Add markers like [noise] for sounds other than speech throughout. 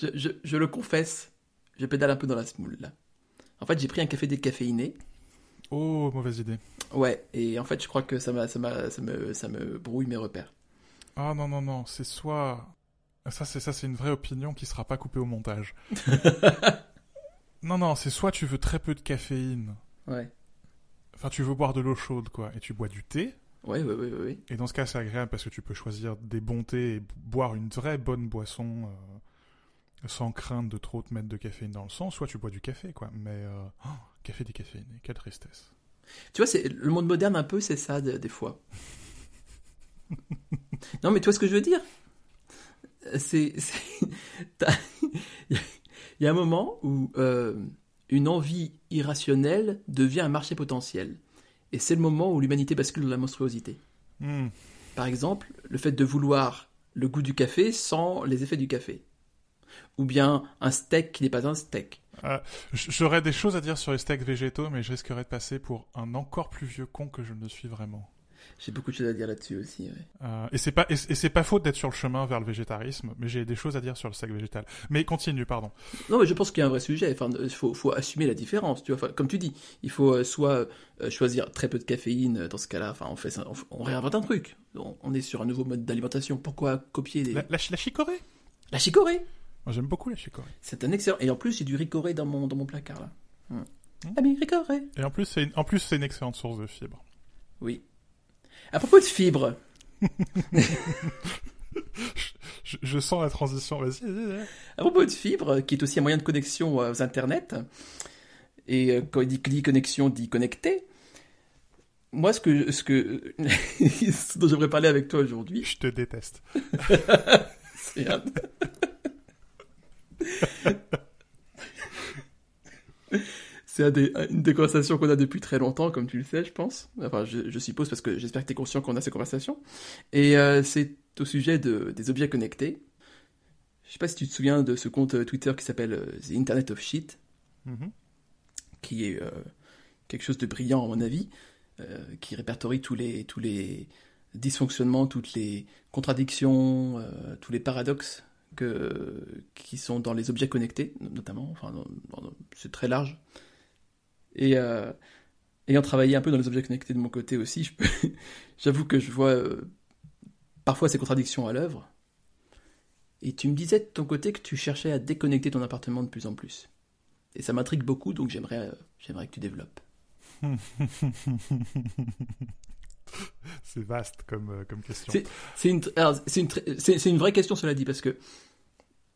je, je, je le confesse, je pédale un peu dans la smoule là. En fait, j'ai pris un café décaféiné. Oh, mauvaise idée. Ouais, et en fait, je crois que ça, m'a, ça, ça, me, ça me brouille mes repères. Ah non, non, non, c'est soit... Ça, c'est ça, c'est une vraie opinion qui sera pas coupée au montage. [laughs] non, non, c'est soit tu veux très peu de caféine. Ouais. Enfin, tu veux boire de l'eau chaude, quoi, et tu bois du thé. Ouais, ouais, ouais, ouais. Et dans ce cas, c'est agréable parce que tu peux choisir des bons thés et boire une vraie bonne boisson euh, sans crainte de trop te mettre de caféine dans le sang. Soit tu bois du café, quoi. Mais euh, oh, café décaféiné, quelle tristesse. Tu vois, c'est le monde moderne un peu, c'est ça de- des fois. [laughs] non, mais tu vois ce que je veux dire? C'est, il y a un moment où euh, une envie irrationnelle devient un marché potentiel, et c'est le moment où l'humanité bascule dans la monstruosité. Hmm. Par exemple, le fait de vouloir le goût du café sans les effets du café, ou bien un steak qui n'est pas un steak. J- J'aurais des choses à dire sur les steaks végétaux, mais je risquerais de passer pour un encore plus vieux con que je ne suis vraiment. J'ai beaucoup de choses à dire là-dessus aussi. ouais. Euh, et c'est pas et, c'est pas faute d'être sur le chemin vers le végétarisme, mais j'ai des choses à dire sur le steak végétal. Mais continue, pardon. Non, mais je pense qu'il y a un vrai sujet. Enfin, il faut, faut assumer la différence. Tu vois, Enfin, comme tu dis, il faut euh, soit euh, choisir très peu de caféine euh, dans ce cas-là. Enfin, on fait ça, on, réinvente un truc. On, on est sur un nouveau mode d'alimentation. Pourquoi copier des... La, la, la chicorée la chicorée j'aime beaucoup la chicorée. C'est un excellent. Et en plus, j'ai du ricoré dans mon dans mon placard là. Hmm. Hmm. Ah mais ricoré. Et en plus c'est une, en plus c'est une excellente source de fibres. Oui. À propos de fibres, [laughs] Je, je sens la transition. Vas-y. vas-y, à propos de fibres, qui est aussi un moyen de connexion euh, aux internets. Et euh, quand il dit, dit connexion, dit connecté. Moi, ce que ce que [laughs] ce dont j'aimerais parler avec toi aujourd'hui, Je te déteste. [laughs] C'est un- [laughs] C'est une des conversations qu'on a depuis très longtemps, comme tu le sais, je pense. Enfin, je, je suppose, parce que j'espère que tu es conscient qu'on a ces conversations. Et euh, c'est au sujet de, des objets connectés. Je sais pas si tu te souviens de ce compte euh, Twitter qui s'appelle euh, The Internet of Shit, Mhm. qui est euh, quelque chose de brillant à mon avis, euh, qui répertorie tous les, tous les dysfonctionnements, toutes les contradictions, tous les paradoxes que, qui sont dans les objets connectés, notamment. Enfin, c'est très large. Et euh, ayant travaillé un peu dans les objets connectés de mon côté aussi, [laughs] j'avoue que je vois euh, parfois ces contradictions à l'œuvre. Et tu me disais de ton côté que tu cherchais à déconnecter ton appartement de plus en plus. Et ça m'intrigue beaucoup, donc j'aimerais, euh, j'aimerais que tu développes. [laughs] [laughs] c'est vaste comme, question. C'est- une, vraie question, cela dit, parce que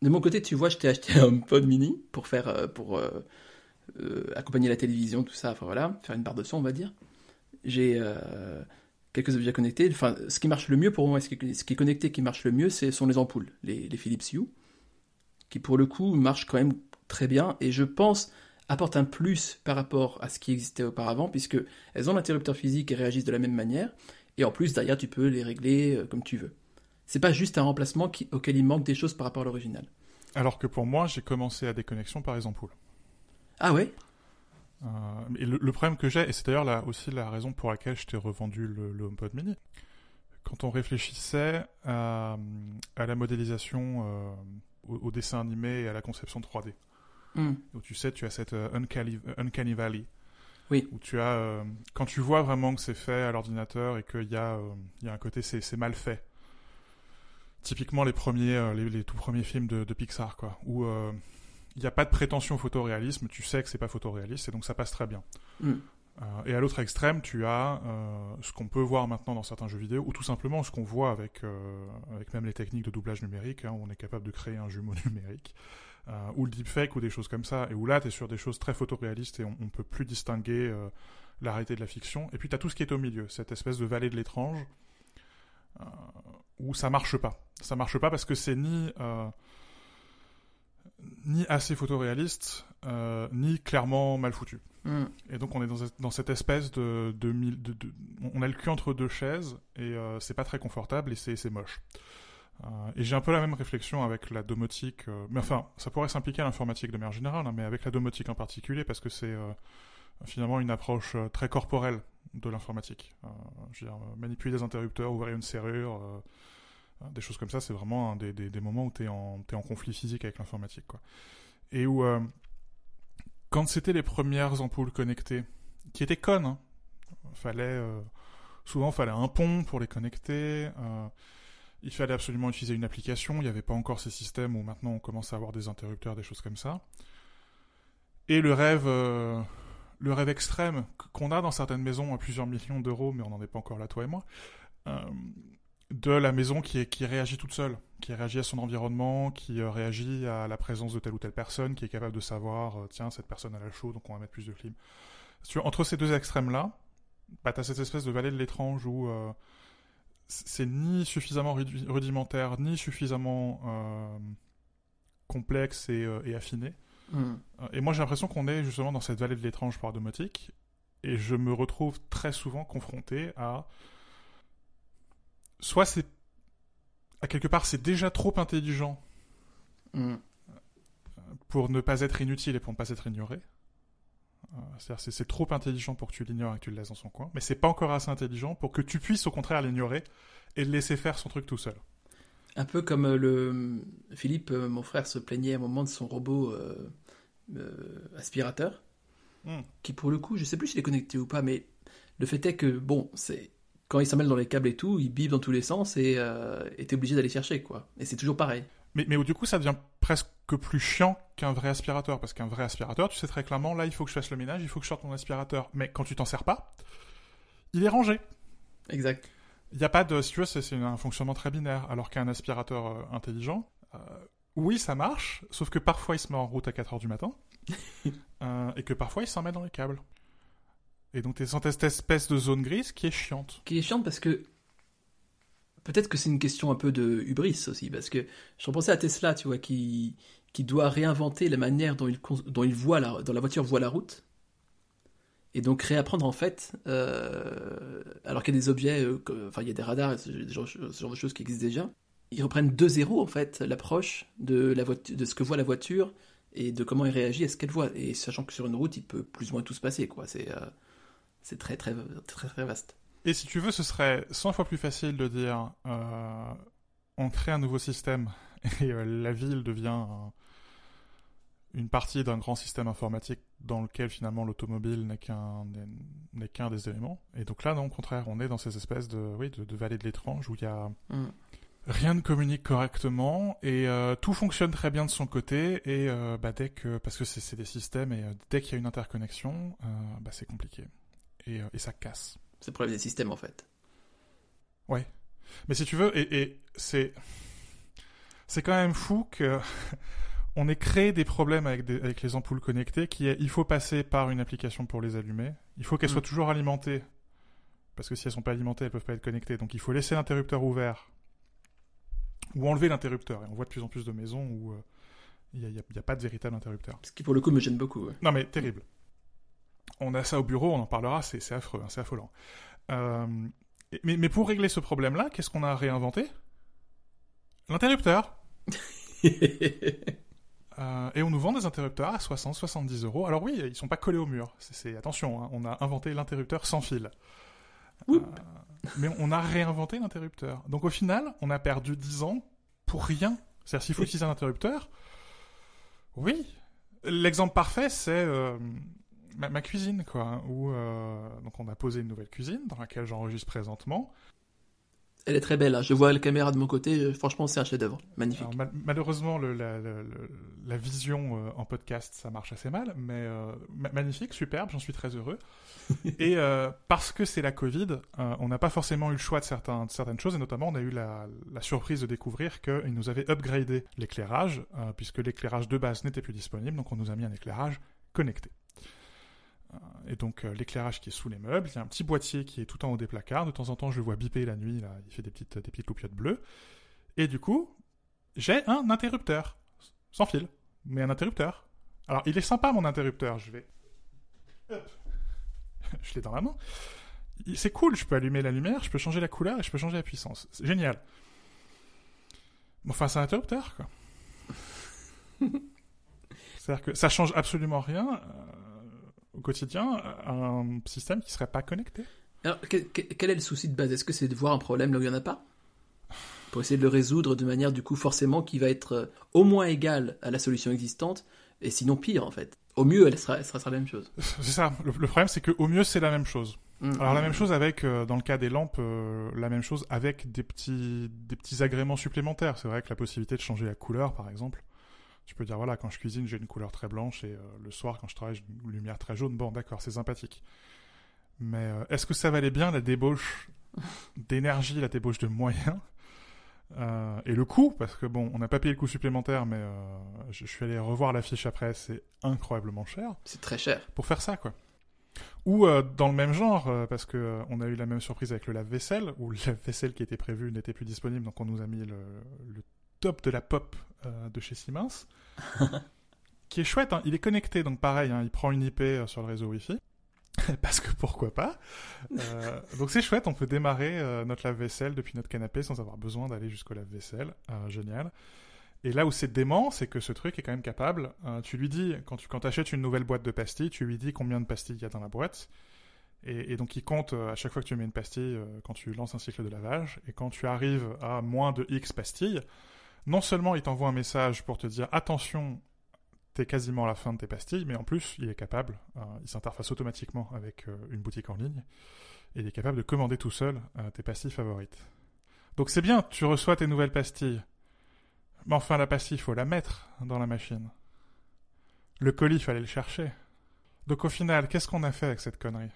de mon côté, tu vois, je t'ai acheté [laughs] un pod mini pour faire, euh, pour euh, euh, accompagner la télévision, tout ça, enfin voilà, faire une barre de son, on va dire. J'ai quelques objets connectés. Enfin, ce qui marche le mieux pour moi, ce qui, ce qui est connecté, qui marche le mieux, c'est sont les ampoules, les, les Philips Hue, qui pour le coup marchent quand même très bien, et je pense apportent un plus par rapport à ce qui existait auparavant, puisque elles ont l'interrupteur physique et réagissent de la même manière. Et en plus, derrière, tu peux les régler euh, comme tu veux. C'est pas juste un remplacement qui- auquel il manque des choses par rapport à l'original. Alors que pour moi, j'ai commencé à déconnexion par les ampoules. Ah ouais? Euh, et le, le problème que j'ai, et c'est d'ailleurs là aussi la raison pour laquelle je t'ai revendu le, le HomePod mini, quand on réfléchissait à, à la modélisation, euh, au, au dessin animé et à la conception 3D, Hmm. où tu sais, tu as cette euh, uncanny, uncanny valley, Oui. où tu as, euh, quand tu vois vraiment que c'est fait à l'ordinateur et qu'il y, a, euh, il y a un côté, c'est mal fait. Typiquement les premiers, euh, les, les tout premiers films de, de Pixar, quoi, où euh, il n'y a pas de prétention au photoréalisme, tu sais que c'est pas photoréaliste et donc ça passe très bien. Euh, et à l'autre extrême, tu as euh, ce qu'on peut voir maintenant dans certains jeux vidéo, ou tout simplement ce qu'on voit avec, euh, avec même les techniques de doublage numérique, hein, où on est capable de créer un jumeau [laughs] numérique, euh, ou le deepfake, ou des choses comme ça, et où là, tu es sur des choses très photoréalistes et on, on peut plus distinguer euh, la réalité de la fiction. Et puis tu as tout ce qui est au milieu, cette espèce de vallée de l'étrange, euh, où ça marche pas. Ça marche pas parce que c'est ni... euh, ni assez photoréaliste, ni clairement mal foutu. Hmm. Et donc on est dans, dans cette espèce de, de, de- de- on a le cul entre deux chaises et c'est pas très confortable et c'est c'est moche. Euh, et j'ai un peu la même réflexion avec la domotique, euh, mais enfin ça pourrait s'impliquer à l'informatique de manière générale, hein, mais avec la domotique en particulier parce que c'est euh, finalement une approche très corporelle de l'informatique. Manipuler des interrupteurs, ouvrir une serrure, Des choses comme ça, c'est vraiment des, des, moments où tu es, en conflit physique avec l'informatique. Et où, quand c'était les premières ampoules connectées, qui étaient connes, hein, fallait, souvent fallait un pont pour les connecter, il fallait absolument utiliser une application, il n'y avait pas encore ces systèmes où maintenant on commence à avoir des interrupteurs, des choses comme ça. Et le rêve, euh, le rêve extrême qu'on a dans certaines maisons à plusieurs millions d'euros, mais on n'en est pas encore là, toi et moi, euh, de la maison qui, réagit toute seule, qui réagit à son environnement, qui euh, réagit à la présence de telle ou telle personne, qui est capable de savoir, tiens, cette personne a la chaud, donc on va mettre plus de clim. entre ces deux extrêmes-là, bah, tu as cette espèce de vallée de l'étrange où c'est ni suffisamment rudimentaire, ni suffisamment euh, complexe et, euh, affiné. Hmm. Euh, et moi, j'ai l'impression qu'on est justement dans cette vallée de l'étrange par domotique, et je me retrouve très souvent confronté à. Soit c'est. À quelque part, c'est déjà trop intelligent hmm. pour ne pas être inutile et pour ne pas être ignoré. C'est-à-dire c'est trop intelligent pour que tu l'ignores et que tu le laisses dans son coin, mais c'est pas encore assez intelligent pour que tu puisses au contraire l'ignorer et le laisser faire son truc tout seul. Un peu comme euh, le Philippe, euh, mon frère, se plaignait à un moment de son robot euh, aspirateur, hmm. qui pour le coup, je sais plus s'il est connecté ou pas, mais le fait est que bon, c'est quand il s'emmêle dans les câbles et tout, il bip dans tous les sens et est obligé d'aller chercher quoi. Et c'est toujours pareil. Mais, mais du coup, ça devient presque plus chiant qu'un vrai aspirateur. Parce qu'un vrai aspirateur, tu sais très clairement, là, il faut que je fasse le ménage, il faut que je sorte mon aspirateur. Mais quand tu t'en sers pas, il est rangé. Exact. Il n'y a pas de. Si tu veux, c'est un fonctionnement très binaire. Alors qu'un aspirateur euh, intelligent, euh, oui, ça marche, sauf que parfois il se met en route à 4h du matin. [laughs] Euh, et que parfois il s'en met dans les câbles. Et donc tu es dans cette espèce de zone grise qui est chiante. Qui est chiante parce que peut-être que c'est une question un peu de hubris aussi, parce que je repensais à Tesla, tu vois, qui, qui doit réinventer la manière dont il, voit la, la voiture voit la route, et donc réapprendre en fait, euh, alors qu'il y a des objets, euh, enfin il y a des radars, ce genre, de choses qui existent déjà, ils reprennent de zéro en fait l'approche de, la de ce que voit la voiture et de comment elle réagit à ce qu'elle voit, et sachant que sur une route il peut plus ou moins tout se passer, quoi. C'est euh, très, très très très vaste. Et si tu veux, ce serait 100 fois plus facile de dire euh, on crée un nouveau système [laughs] et euh, la ville devient une partie d'un grand système informatique dans lequel finalement l'automobile n'est qu'un n'est qu'un des éléments. Et donc là, non, au contraire, on est dans ces espèces de oui de, de vallée de l'étrange où il y a mm. rien ne communique correctement et euh, tout fonctionne très bien de son côté et bah, dès que parce que c'est des systèmes et dès qu'il y a une interconnexion, bah, c'est compliqué et, et ça casse. C'est le problème des systèmes, en fait. Ouais. Mais si tu veux, et, c'est. C'est quand même fou que. [laughs] on ait créé des problèmes avec, avec les ampoules connectées qui est il faut passer par une application pour les allumer. Il faut qu'elles soient mm. toujours alimentées. Parce que si elles sont pas alimentées, elles peuvent pas être connectées. Donc il faut laisser l'interrupteur ouvert. Ou enlever l'interrupteur. Et on voit de plus en plus de maisons où euh, il n'y a, pas de véritable interrupteur. Ce qui pour le coup me gêne beaucoup. Non mais terrible on a ça au bureau, on en parlera, c'est affreux, hein, c'est affolant. Euh, mais, pour régler ce problème-là, qu'est-ce qu'on a réinventé? L'interrupteur. [laughs] Euh, et on nous vend des interrupteurs à 60-70 euros. Alors oui, ils sont pas collés au mur. C'est attention, hein, on a inventé l'interrupteur sans fil. Euh, mais on a réinventé l'interrupteur. Donc au final, on a perdu 10 ans pour rien. C'est-à-dire s'il faut utiliser un interrupteur, oui. L'exemple parfait, c'est ma, cuisine, quoi. Où euh, donc on a posé une nouvelle cuisine dans laquelle j'enregistre présentement. Elle est très belle. Hein. Je vois la caméra de mon côté. Euh, franchement, c'est un chef-d'œuvre. Magnifique. malheureusement, le, la, vision euh, en podcast, ça marche assez mal. Mais magnifique, superbe. J'en suis très heureux. [laughs] et parce que c'est la Covid, on n'a pas forcément eu le choix de, certains, certaines choses. Et notamment, on a eu la, surprise de découvrir qu'ils nous avaient upgradé l'éclairage, puisque l'éclairage de base n'était plus disponible. Donc, on nous a mis un éclairage connecté. Euh, et donc euh, l'éclairage qui est sous les meubles, il y a un petit boîtier qui est tout en haut des placards, de temps en temps je le vois biper la nuit, là, il fait des petites, des petites loupiottes bleues, et du coup, j'ai un interrupteur, sans fil, mais un interrupteur. Alors il est sympa mon interrupteur, je vais... [laughs] je l'ai dans la main. C'est cool, je peux allumer la lumière, je peux changer la couleur et je peux changer la puissance. C'est génial. Enfin, c'est un interrupteur, quoi. [laughs] C'est-à-dire que ça change absolument rien. Au quotidien un système qui serait pas connecté. Alors, quel, est le souci de base? Est-ce que c'est de voir un problème là où il n'y en a pas? Pour essayer de le résoudre de manière du coup forcément qui va être euh, au moins égale à la solution existante, et sinon pire en fait. Au mieux, elle sera, elle sera, la même chose. C'est ça. Le, problème, c'est qu'au mieux, c'est la même chose. Mm, Alors la même chose avec, euh, dans le cas des lampes, euh, la même chose avec des petits, des petits agréments supplémentaires. C'est vrai que la possibilité de changer la couleur, par exemple. Tu peux dire, voilà, quand je cuisine, j'ai une couleur très blanche, et le soir, quand je travaille, j'ai une lumière très jaune. Bon, d'accord, c'est sympathique. Mais est-ce que ça valait bien la débauche [laughs] d'énergie, la débauche de moyens euh, et le coût, parce que bon, on n'a pas payé le coût supplémentaire, mais euh, je, suis allé revoir l'affiche après, c'est incroyablement cher. C'est très cher. Pour faire ça, quoi. Ou euh, dans le même genre, parce que on a eu la même surprise avec le lave-vaisselle, où le lave-vaisselle qui était prévu n'était plus disponible, donc on nous a mis le, top de la pop de chez Siemens, [laughs] qui est chouette. Hein. Il est connecté, donc pareil, hein, il prend une IP sur le réseau Wi-Fi. [laughs] parce que pourquoi pas. Euh, donc c'est chouette, on peut démarrer euh, notre lave-vaisselle depuis notre canapé sans avoir besoin d'aller jusqu'au lave-vaisselle. Euh, génial. Et là où c'est dément, c'est que ce truc est quand même capable. tu lui dis, quand tu quand achètes une nouvelle boîte de pastilles, tu lui dis combien de pastilles il y a dans la boîte. Et, et donc il compte à chaque fois que tu mets une pastille quand tu lances un cycle de lavage. Et quand tu arrives à moins de X pastilles, non seulement il t'envoie un message pour te dire attention, t'es quasiment à la fin de tes pastilles, mais en plus, il est capable, euh, il s'interface automatiquement avec euh, une boutique en ligne, et il est capable de commander tout seul euh, tes pastilles favorites. Donc c'est bien, tu reçois tes nouvelles pastilles. Mais enfin, la pastille, il faut la mettre dans la machine. Le colis, il fallait le chercher. Donc au final, qu'est-ce qu'on a fait avec cette connerie?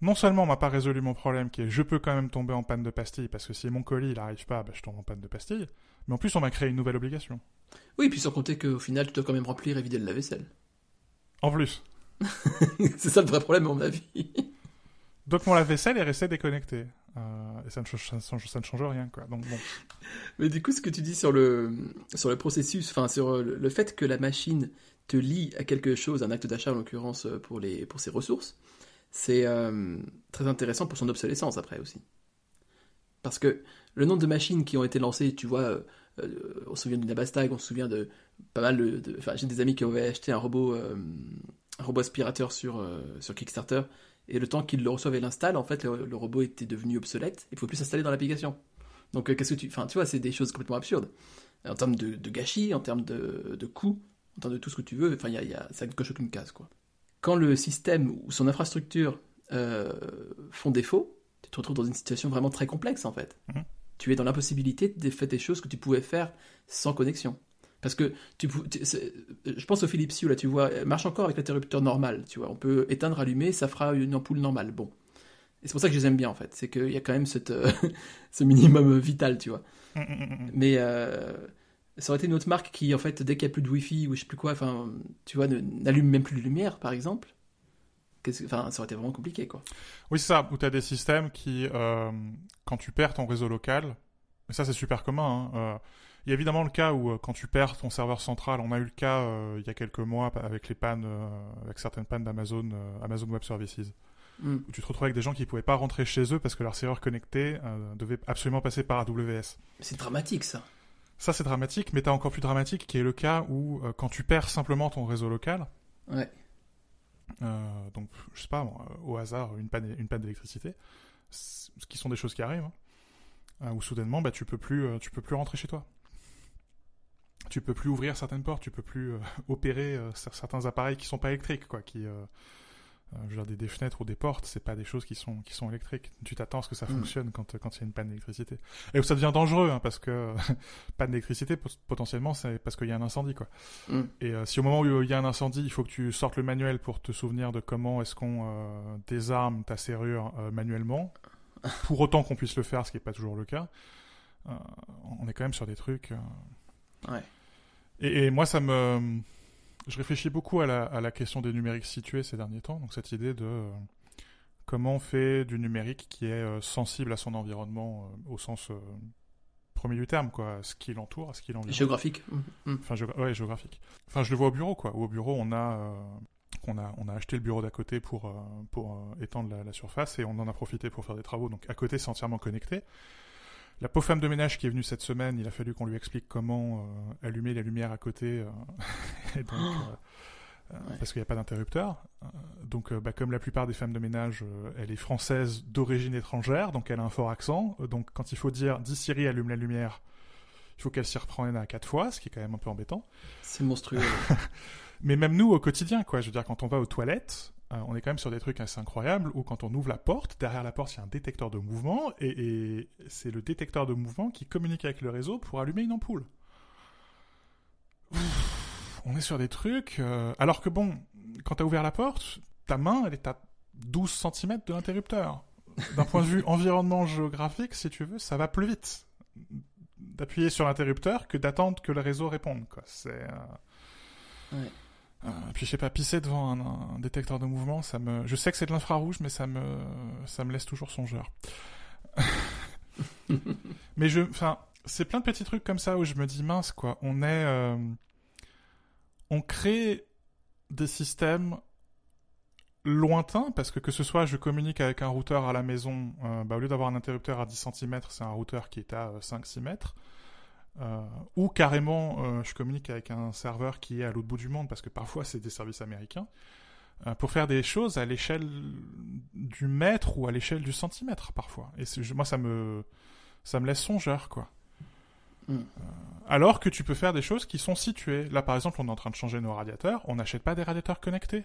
Non seulement on m'a pas résolu mon problème qui est je peux quand même tomber en panne de pastilles, parce que si mon colis il arrive pas, bah, je tombe en panne de pastilles, mais en plus on m'a créé une nouvelle obligation. Oui, puis sans compter qu'au final, tu dois quand même remplir et vider le lave-vaisselle. En plus. [laughs] c'est ça le vrai problème, à mon avis. Donc mon lave-vaisselle est resté déconnecté. Euh, et ça ne, change, ça, ne change, rien, quoi. Donc, bon. Mais du coup, ce que tu dis sur le, sur le processus, enfin, sur le, fait que la machine te lie à quelque chose, un acte d'achat en l'occurrence pour, les, pour ses ressources, c'est euh, très intéressant pour son obsolescence après aussi. Parce que le nombre de machines qui ont été lancées, tu vois, euh, on se souvient du Nabastag, on se souvient de pas mal de. Enfin, j'ai des amis qui avaient acheté un robot, euh, un robot aspirateur sur, euh, sur Kickstarter, et le temps qu'ils le reçoivent et l'installent, en fait, le, robot était devenu obsolète, il ne faut plus s'installer dans l'application. Donc, qu'est-ce que tu. Enfin, tu vois, c'est des choses complètement absurdes. En termes de, gâchis, en termes de, de coûts, en termes de tout ce que tu veux, enfin, y y a, ça ne coche aucune case, quoi. Quand le système ou son infrastructure font défaut, tu te retrouves dans une situation vraiment très complexe, en fait. Mmh tu es dans l'impossibilité de faire des choses que tu pouvais faire sans connexion. Parce que tu, je pense au Philips Hue, là, tu vois, elle marche encore avec l'interrupteur normal, tu vois. On peut éteindre, allumer, ça fera une ampoule normale. Bon. Et c'est pour ça que je les aime bien, en fait. C'est qu'il y a quand même cette, euh, [laughs] ce minimum vital, tu vois. Mm, mm, mm, Mais euh, ça aurait été une autre marque qui, en fait, dès qu'il n'y a plus de Wi-Fi ou je sais plus quoi, enfin, tu vois, n'allume même plus de lumière, par exemple. Enfin, ça aurait été vraiment compliqué, quoi. Oui, c'est ça, où tu as des systèmes qui, euh, quand tu perds ton réseau local, et ça c'est super commun, hein, euh, il y a évidemment le cas où euh, quand tu perds ton serveur central, on a eu le cas il y a quelques mois avec les pannes, avec certaines pannes d'Amazon, Amazon Web Services. Hmm. Où tu te retrouves avec des gens qui ne pouvaient pas rentrer chez eux parce que leur serveur connecté devait absolument passer par AWS. C'est dramatique ça. Ça c'est dramatique, mais tu as encore plus dramatique qui est le cas où quand tu perds simplement ton réseau local, ouais. Euh, donc, je sais pas, euh, au hasard, une panne, d'électricité, ce qui sont des choses qui arrivent, hein. euh, où soudainement, bah, tu peux plus, tu peux plus rentrer chez toi. Tu peux plus ouvrir certaines portes, tu peux plus [laughs] opérer certains appareils qui sont pas électriques, quoi, qui je veux dire, des, fenêtres ou des portes, c'est pas des choses qui sont, qui sont électriques. Tu t'attends à ce que ça mm. fonctionne quand, quand il y a une panne d'électricité. Et où ça devient dangereux, hein, parce que [laughs] panne d'électricité, potentiellement, c'est parce qu'il y a un incendie, quoi. Mm. Et euh, si au moment où il y a un incendie, il faut que tu sortes le manuel pour te souvenir de comment est-ce qu'on euh, désarme ta serrure manuellement, [laughs] pour autant qu'on puisse le faire, ce qui n'est pas toujours le cas, on est quand même sur des trucs. Ouais. et, moi, ça me je réfléchis beaucoup à la, à la, question des numériques situés ces derniers temps, donc cette idée de euh, comment on fait du numérique qui est euh, sensible à son environnement euh, au sens premier du terme, quoi, ce qui l'entoure, ce qui l'environne. Géographique. Mmh, mmh. Enfin, ouais, géographique. Enfin, je le vois au bureau, quoi. Au bureau, on a, on a, on a acheté le bureau d'à côté pour, pour étendre la, la, surface et on en a profité pour faire des travaux. Donc, à côté, c'est entièrement connecté. La pauvre femme de ménage qui est venue cette semaine, il a fallu qu'on lui explique comment euh, allumer la lumière à côté. Euh, [laughs] donc, parce qu'il n'y a pas d'interrupteur. donc, bah, comme la plupart des femmes de ménage, elle est française d'origine étrangère, donc elle a un fort accent. donc, quand il faut dire dis Siri, allume la lumière, il faut qu'elle s'y reprenne à quatre fois, ce qui est quand même un peu embêtant. C'est monstrueux. [laughs] Mais même nous, au quotidien, quoi. Je veux dire, quand on va aux toilettes, euh, on est quand même sur des trucs assez incroyables où quand on ouvre la porte, derrière la porte, il y a un détecteur de mouvement et, c'est le détecteur de mouvement qui communique avec le réseau pour allumer une ampoule. on est sur des trucs. Euh, alors que bon, quand tu as ouvert la porte, ta main, elle est à 12 cm de l'interrupteur. D'un point de vue [laughs] environnement géographique, si tu veux, ça va plus vite d'appuyer sur l'interrupteur que d'attendre que le réseau réponde. Quoi. C'est. Euh, ouais. Euh, puis je sais pas, pisser devant un, détecteur de mouvement, ça me. Je sais que c'est de l'infrarouge, mais ça me, ça me laisse toujours songeur. [laughs] mais je, enfin, c'est plein de petits trucs comme ça où je me dis mince quoi. On est, euh, on crée des systèmes lointains parce que que ce soit je communique avec un routeur à la maison, euh, bah, au lieu d'avoir un interrupteur à 10 cm, c'est un routeur qui est à 5-6 mètres. Euh, ou carrément euh, je communique avec un serveur qui est à l'autre bout du monde parce que parfois c'est des services américains euh, pour faire des choses à l'échelle du mètre ou à l'échelle du centimètre parfois. Et moi ça me ça me laisse songeur quoi. Mm. alors que tu peux faire des choses qui sont situées. Là par exemple on est en train de changer nos radiateurs. On n'achète pas des radiateurs connectés.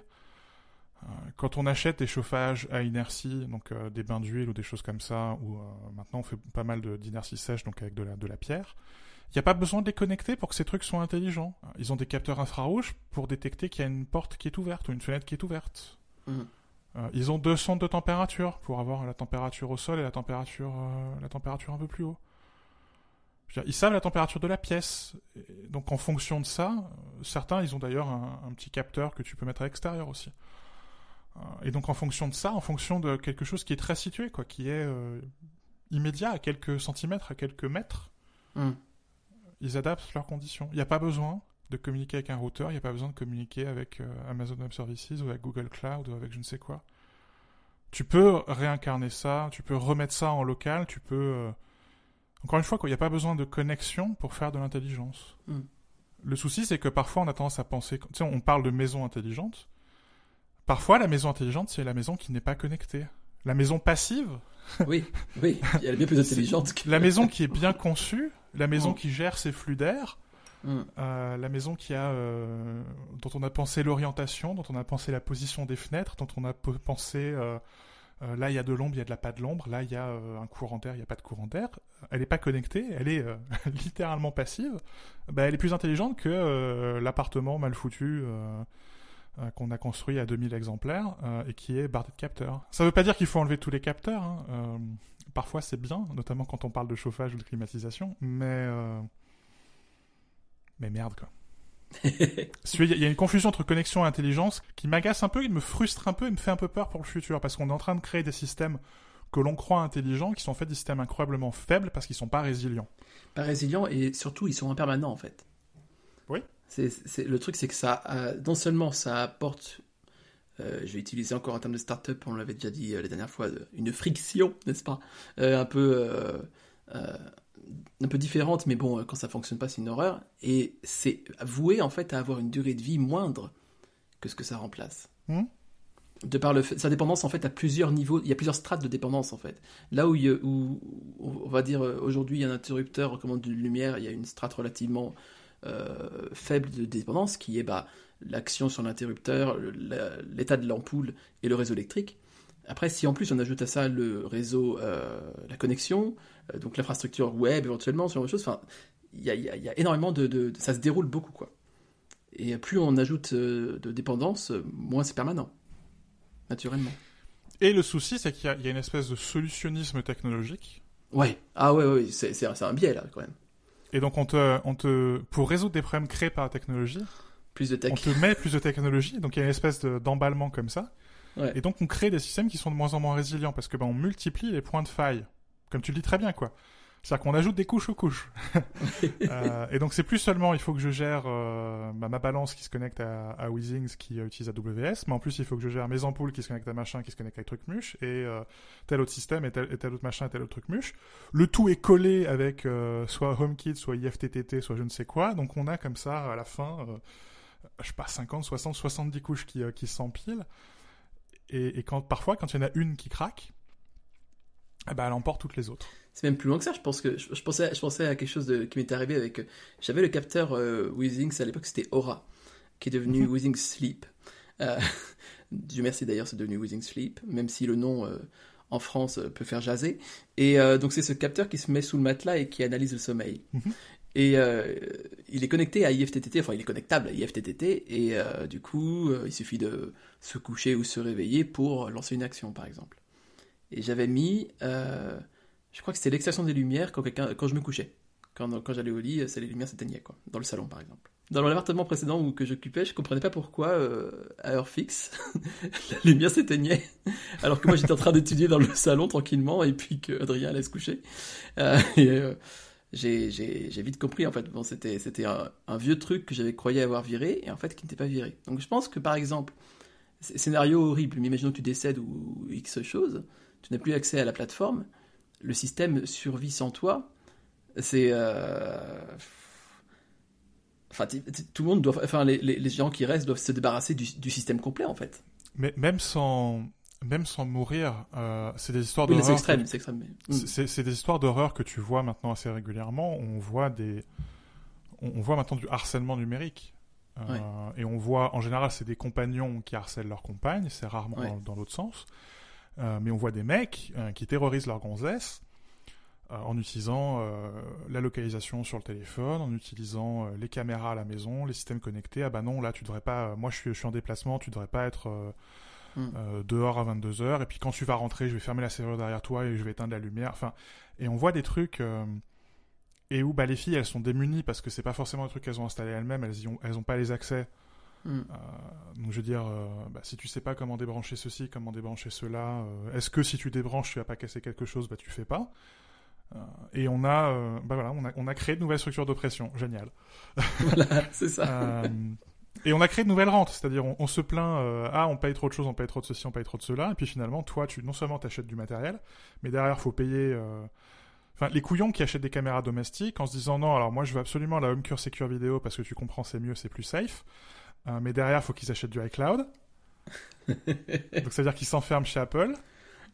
Quand on achète des chauffages à inertie, donc des bains d'huile ou des choses comme ça, ou maintenant on fait pas mal d'inertie sèche, donc avec de la, de la pierre, il n'y a pas besoin de les connecter pour que ces trucs soient intelligents. Ils ont des capteurs infrarouges pour détecter qu'il y a une porte qui est ouverte ou une fenêtre qui est ouverte. Mhm. Euh, ils ont deux sondes de température pour avoir la température au sol et la température, euh, la température un peu plus haut. ils savent la température de la pièce. donc en fonction de ça, euh, certains, ils ont d'ailleurs un, petit capteur que tu peux mettre à l'extérieur aussi. et donc en fonction de ça, en fonction de quelque chose qui est très situé, quoi, qui est immédiat à quelques centimètres, à quelques mètres, mhm ils adaptent leurs conditions. Il n'y a pas besoin de communiquer avec un routeur, il n'y a pas besoin de communiquer avec euh, Amazon Web Services ou avec Google Cloud ou avec je ne sais quoi. Tu peux réincarner ça, tu peux remettre ça en local, tu peux... Euh, encore une fois, il n'y a pas besoin de connexion pour faire de l'intelligence. Hmm. Le souci, c'est que parfois on a tendance à penser... Tu sais, on parle de maison intelligente. Parfois, la maison intelligente, c'est la maison qui n'est pas connectée. La maison passive. Oui, oui, [laughs] elle est bien plus intelligente que... La maison qui est bien conçue, la maison mm. qui gère ses flux d'air, mm. euh, la maison qui a, euh, dont on a pensé l'orientation, dont on a pensé la position des fenêtres, dont on a pensé euh, là il y a de l'ombre, il y a de la pas de l'ombre, là il y a un courant d'air, il n'y a pas de courant d'air. Elle n'est pas connectée, elle est [laughs] littéralement passive. Bah, elle est plus intelligente que l'appartement mal foutu. Qu'on a construit à 2000 exemplaires et qui est bardé de capteurs. Ça ne veut pas dire qu'il faut enlever tous les capteurs. Hein, parfois c'est bien, notamment quand on parle de chauffage ou de climatisation, mais euh, mais merde quoi. [laughs] Il y a une confusion entre connexion et intelligence qui m'agace un peu, qui me frustre un peu et me fait un peu peur pour le futur parce qu'on est en train de créer des systèmes que l'on croit intelligents qui sont en fait des systèmes incroyablement faibles parce qu'ils sont pas résilients. Pas résilients et surtout ils sont impermanents en fait. Oui. C'est, le truc c'est que ça, non seulement ça apporte euh, je vais utiliser encore un terme de start-up, on l'avait déjà dit euh, la dernière fois, une friction, n'est-ce pas? Euh, Un peu un peu différente, mais bon, quand ça fonctionne pas, c'est une horreur. Et c'est voué en fait à avoir une durée de vie moindre que ce que ça remplace. Hmm de par le sa dépendance en fait à plusieurs niveaux, il y a plusieurs strates de dépendance en fait. Là où, où on va dire aujourd'hui il y a un interrupteur recommande de lumière, il y a une strate relativement faible de dépendance qui est bah l'action sur l'interrupteur, l'état de l'ampoule et le réseau électrique. Après, si en plus on ajoute à ça le réseau, euh, la connexion, euh, donc l'infrastructure web éventuellement, ce genre de choses, enfin, il y a, énormément de, Ça se déroule beaucoup, quoi. Et plus on ajoute euh, de dépendance, moins c'est permanent, naturellement. Et le souci, c'est qu'il y, a une espèce de solutionnisme technologique. Ouais, ah ouais, ouais, c'est un biais là, quand même. Et donc, on te, on te, pour résoudre des problèmes créés par la technologie, plus de tech. On te met plus de technologie, donc il y a une espèce d'emballement comme ça. Et donc on crée des systèmes qui sont de moins en moins résilients parce que ben, on multiplie les points de faille, comme tu le dis très bien quoi. C'est-à-dire qu'on ajoute des couches aux couches. [laughs] euh, et donc c'est plus seulement il faut que je gère euh, bah, ma balance qui se connecte à, à Weezings qui euh, utilise AWS, mais en plus il faut que je gère mes ampoules qui se connectent à machin, qui se connectent avec truc muche, et euh, tel autre système et tel, et tel, autre machin et tel autre truc muche. Le tout est collé avec soit HomeKit, soit IFTTT, soit je ne sais quoi. Donc on a comme ça à la fin je sais pas, 50, 60, 70 couches qui, qui s'empilent. Et, et, quand, parfois, quand il y en a une qui craque, eh ben, elle emporte toutes les autres. C'est même plus loin que ça. Je pense que je, pensais, je pensais à quelque chose de, qui m'était arrivé avec. J'avais le capteur euh, à l'époque, c'était Aura, qui est devenu mm Sleep. Euh, [laughs] Dieu merci d'ailleurs, c'est devenu Withing Sleep, même si le nom euh, en France euh, peut faire jaser. Et euh, donc c'est ce capteur qui se met sous le matelas et qui analyse le sommeil. Mhm. Et il est connecté à IFTTT, enfin il est connectable à IFTTT, et du coup il suffit de se coucher ou se réveiller pour lancer une action par exemple. Et j'avais mis, je crois que c'était l'extraction des lumières quand, quand je me couchais. Quand, quand j'allais au lit, les lumières s'éteignaient, quoi, dans le salon par exemple. Dans l'appartement précédent où que j'occupais, je comprenais pas pourquoi euh, à heure fixe [laughs] la lumière s'éteignait, alors que moi j'étais en train d'étudier dans le salon tranquillement et puis que Adrien allait se coucher. Euh, euh, j'ai vite compris en fait. Bon, c'était un, un, vieux truc que j'avais croyé avoir viré et en fait qui n'était pas viré. Donc je pense que par exemple, scénario horrible, mais imaginons que tu décèdes ou X chose, tu n'as plus accès à la plateforme, le système survit sans toi. C'est euh, Enfin, tout le monde doit, enfin, les, les, gens qui restent doivent se débarrasser du, du, système complet, en fait. Mais même sans, même sans mourir, euh, c'est des histoires d'horreur. c'est extrême, c'est extrême. Hmm. C'est des histoires d'horreur que tu vois maintenant assez régulièrement. On voit des, on, voit maintenant du harcèlement numérique. Euh, Et on voit, en général, c'est des compagnons qui harcèlent leurs compagnes. C'est rarement dans, l'autre sens. Euh, mais on voit des mecs euh, qui terrorisent leurs gonzesses euh, en utilisant euh, la localisation sur le téléphone, en utilisant les caméras à la maison, les systèmes connectés. Ah bah non, là tu devrais pas. moi je suis, je suis en déplacement, tu devrais pas être hmm. dehors à 22 h Et puis quand tu vas rentrer, je vais fermer la serrure derrière toi et je vais éteindre la lumière. Enfin, et on voit des trucs et où bah, les filles elles sont démunies parce que c'est pas forcément des trucs qu'elles ont installés elles-mêmes, elles, ont, elles ont pas les accès. Hmm. donc je veux dire, bah, si tu sais pas comment débrancher ceci, comment débrancher cela, est-ce que si tu débranches, tu vas pas casser quelque chose, bah tu fais pas. Euh, et on a, euh, bah voilà, on a, on a créé de nouvelles structures d'oppression. Génial. [laughs] Voilà, c'est ça. Euh, et on a créé de nouvelles rentes, c'est-à-dire on, se plaint, ah on paye trop de choses, on paye trop de ceci, on paye trop de cela, et puis finalement toi tu non seulement t'achètes du matériel, mais derrière faut payer, enfin les couillons qui achètent des caméras domestiques en se disant non alors moi je veux absolument la Home Secure Video parce que tu comprends c'est mieux, c'est plus safe, mais derrière faut qu'ils achètent du iCloud, [laughs] donc c'est à dire qu'ils s'enferment chez Apple.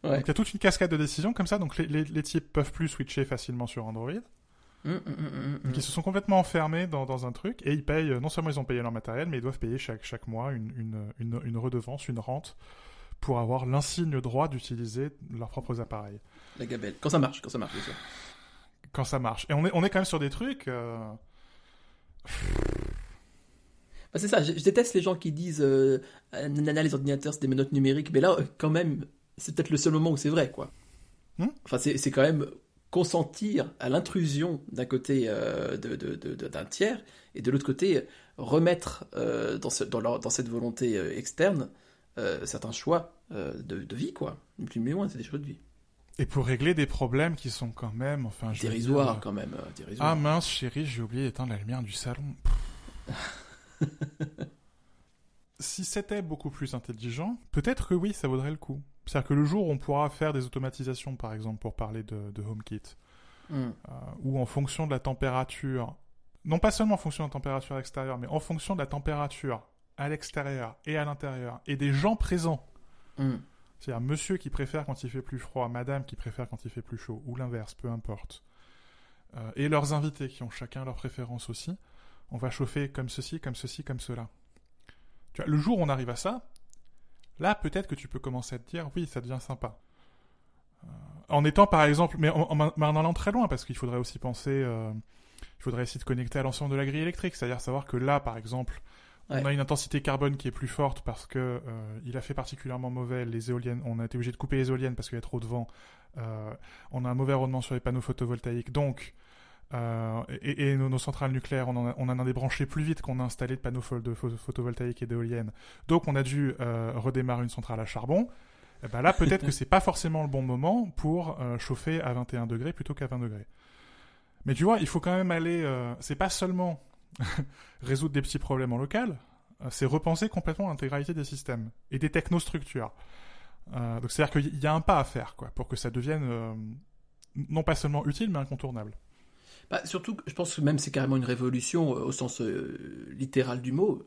Donc il y a toute une cascade de décisions comme ça, donc les, les, les types peuvent plus switcher facilement sur Android. Mmh, mmh, mmh, donc ils se sont complètement enfermés dans, dans, un truc et ils payent, non seulement ils ont payé leur matériel, mais ils doivent payer chaque, chaque mois une, une, une, une redevance, une rente pour avoir l'insigne droit d'utiliser leurs propres appareils. La gabelle. Quand ça marche, quand ça marche, bien sûr. Quand ça marche. Et on est, on est quand même sur des trucs. Euh... Bah c'est ça, je, déteste les gens qui disent euh, Nana, les ordinateurs, c'est des menottes numériques, mais là, quand même, c'est peut-être le seul moment où c'est vrai, quoi. Hmm? Enfin, c'est quand même consentir à l'intrusion d'un côté euh, d'un tiers et de l'autre côté remettre euh, dans, dans, dans, cette volonté euh, externe certains choix de, vie, quoi. Ni plus ni moins, c'est des choix de vie. Et pour régler des problèmes qui sont quand même, enfin, dérisoires quand même. Ah mince, chérie, j'ai oublié d'éteindre la lumière du salon. [laughs] [laughs] si c'était beaucoup plus intelligent, peut-être que oui, ça vaudrait le coup. C'est-à-dire que le jour où on pourra faire des automatisations, par exemple, pour parler de, HomeKit, mm. euh, ou en fonction de la température, non pas seulement en fonction de la température extérieure, mais en fonction de la température à l'extérieur et à l'intérieur, et des gens présents. Mm. C'est-à-dire monsieur qui préfère quand il fait plus froid, madame qui préfère quand il fait plus chaud, ou l'inverse, peu importe. Euh, et leurs invités qui ont chacun leurs préférences aussi. On va chauffer comme ceci, comme ceci, comme cela. Tu vois, le jour où on arrive à ça, Là, peut-être que tu peux commencer à te dire, oui, ça devient sympa. Euh, en étant, par exemple, mais en, en, allant très loin, parce qu'il faudrait aussi penser, euh, il faudrait essayer de connecter à l'ensemble de la grille électrique, c'est-à-dire savoir que là, par exemple, on a une intensité carbone qui est plus forte parce que euh, il a fait particulièrement mauvais les éoliennes. On a été obligé de couper les éoliennes parce qu'il y a trop de vent. on a un mauvais rendement sur les panneaux photovoltaïques. Donc, euh, et, nos, centrales nucléaires, on en, a, débranché plus vite qu'on a installé de panneaux de photovoltaïques et d'éoliennes. Donc on a dû euh, redémarrer une centrale à charbon. Et eh ben là, peut-être que [laughs] c'est pas forcément le bon moment pour euh, chauffer à 21 degrés plutôt qu'à 20 degrés. Mais tu vois, il faut quand même aller. c'est pas seulement [laughs] résoudre des petits problèmes en local, c'est repenser complètement l'intégralité des systèmes et des technostructures. donc c'est-à-dire qu'il y a un pas à faire, quoi, pour que ça devienne non pas seulement utile, mais incontournable. Bah, surtout, je pense que même c'est carrément une révolution au sens littéral du mot,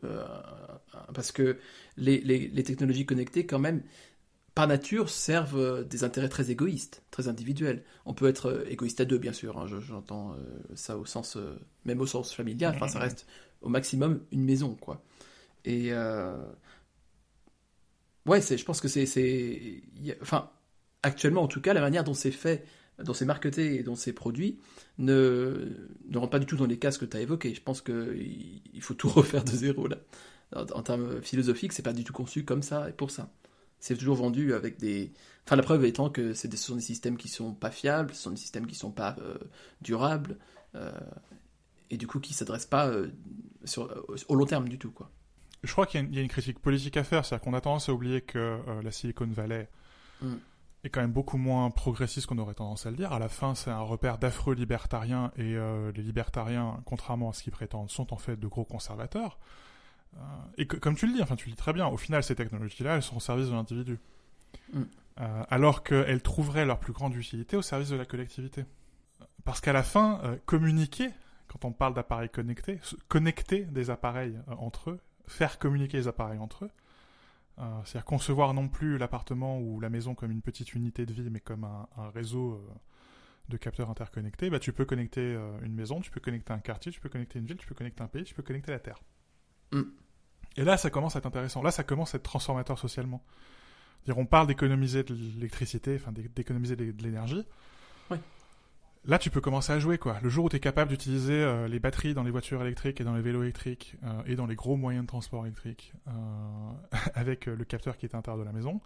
parce que les, technologies connectées, quand même, par nature, servent euh, des intérêts très égoïstes, très individuels. On peut être euh, égoïste à deux, bien sûr. Hein, j'entends euh, ça au sens, même au sens familial. Enfin, ça reste au maximum une maison, quoi. Et ouais, je pense que c'est, enfin, actuellement, en tout cas, la manière dont c'est fait, dont c'est marketé et dont c'est produit, ne ne rentre pas du tout dans les cas que tu as évoqués. Je pense qu'il il faut tout [laughs] refaire de zéro là. En, en termes philosophiques, c'est pas du tout conçu comme ça et pour ça. C'est toujours vendu avec des. Enfin, la preuve étant que ce sont des systèmes qui sont pas fiables, ce sont des systèmes qui sont pas euh, durables, euh, et du coup qui s'adressent pas euh, sur, au long terme du tout, quoi. Je crois qu'il y, a une critique politique à faire, c'est-à-dire qu'on a tendance à oublier que la Silicon Valley mm. Est quand même beaucoup moins progressiste qu'on aurait tendance à le dire. À la fin, c'est un repère d'affreux libertariens, et les libertariens, contrairement à ce qu'ils prétendent, sont en fait de gros conservateurs. Euh, et comme tu le dis, enfin tu le dis très bien, au final ces technologies-là, elles sont au service de l'individu. Mm. Euh, alors qu'elles trouveraient leur plus grande utilité au service de la collectivité. Parce qu'à la fin, euh, communiquer, quand on parle d'appareils connectés, connecter des appareils entre eux, faire communiquer les appareils entre eux, c'est-à-dire concevoir non plus l'appartement ou la maison comme une petite unité de vie, mais comme un, réseau de capteurs interconnectés, bah, tu peux connecter une maison, tu peux connecter un quartier, tu peux connecter une ville, tu peux connecter un pays, tu peux connecter la Terre. Mm. Et là, ça commence à être intéressant. Là, ça commence à être transformateur socialement. Dire, on parle d'économiser de l'électricité, enfin d'économiser de l'énergie. Là, tu peux commencer à jouer, quoi. Le jour où tu es capable d'utiliser euh, les batteries dans les voitures électriques et dans les vélos électriques euh, et dans les gros moyens de transport électriques euh, [laughs] avec le capteur qui est à l'intérieur de la maison,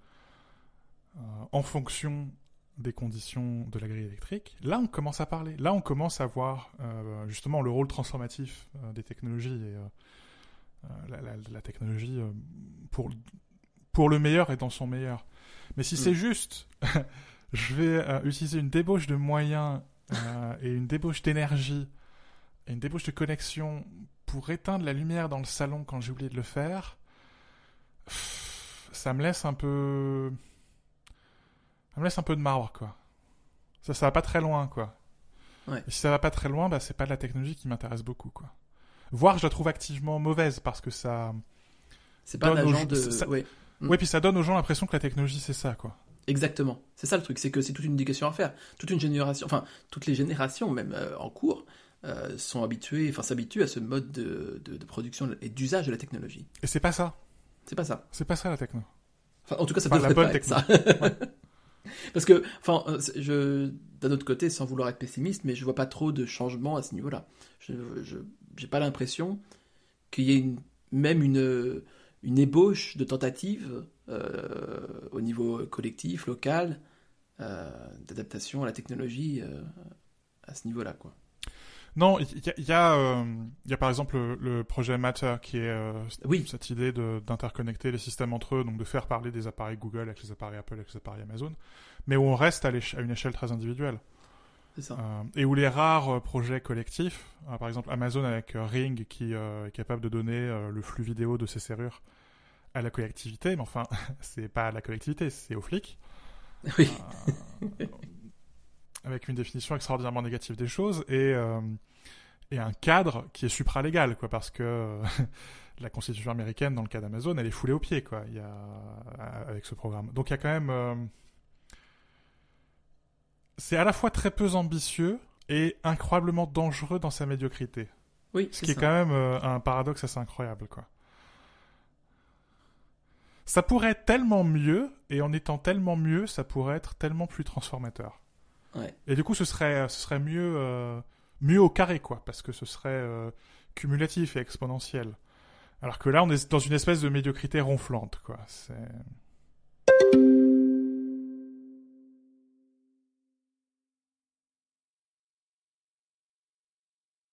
en fonction des conditions de la grille électrique, là, on commence à parler. Là, on commence à voir justement le rôle transformatif des technologies et la, technologie pour, pour le meilleur et dans son meilleur. Mais si mm. c'est juste, [laughs] je vais euh, utiliser une débauche de moyens et une débauche d'énergie et une débauche de connexion pour éteindre la lumière dans le salon quand j'ai oublié de le faire, ça me laisse un peu. Ça me laisse un peu de marbre, quoi. Ça, ça va pas très loin, quoi. Et si ça va pas très loin, bah, c'est pas de la technologie qui m'intéresse beaucoup, quoi voire je la trouve activement mauvaise parce que ça. C'est pas un agent de. Oui, ouais, puis ça donne aux gens l'impression que la technologie c'est ça, quoi. Exactement. C'est ça le truc, c'est que c'est toute une éducation à faire. Toute une génération, enfin, toutes les générations, même euh, en cours, euh, sont habituées, enfin, s'habituent à ce mode de, de, production et d'usage de la technologie. Et c'est pas ça. C'est pas ça. C'est pas ça la techno. Enfin, en tout cas, ça devrait la bonne pas techno. être ça. [laughs] Parce que, enfin, euh, je, d'un autre côté, sans vouloir être pessimiste, mais je vois pas trop de changements à ce niveau-là. Je, j'ai pas l'impression qu'il y ait une, même une, une ébauche de tentatives euh, au niveau collectif, local, euh, d'adaptation à la technologie euh, à ce niveau-là, quoi. Non, il y, y, y, a par exemple le, projet Matter qui est oui. cette idée d'interconnecter les systèmes entre eux, donc de faire parler des appareils Google avec les appareils Apple avec les appareils Amazon, mais où on reste à, à une échelle très individuelle. Euh, et où les rares euh, projets collectifs, euh, par exemple Amazon avec Ring qui est capable de donner le flux vidéo de ses serrures à la collectivité, mais enfin, [laughs] c'est pas à la collectivité, c'est aux flics. [laughs] Oui. avec une définition extraordinairement négative des choses et, et un cadre qui est supralégal, quoi, parce que [laughs] la constitution américaine, dans le cas d'Amazon, elle est foulée au pied, quoi, il y a, avec ce programme. Donc il y a quand même c'est à la fois très peu ambitieux et incroyablement dangereux dans sa médiocrité. Oui, Ce qui est quand même euh, un paradoxe assez incroyable, quoi. Ça pourrait être tellement mieux, et en étant tellement mieux, ça pourrait être tellement plus transformateur. Ouais. Et du coup, ce serait, ce serait mieux, euh, mieux au carré, quoi, parce que ce serait euh, cumulatif et exponentiel. Alors que là, on est dans une espèce de médiocrité ronflante, quoi. C'est...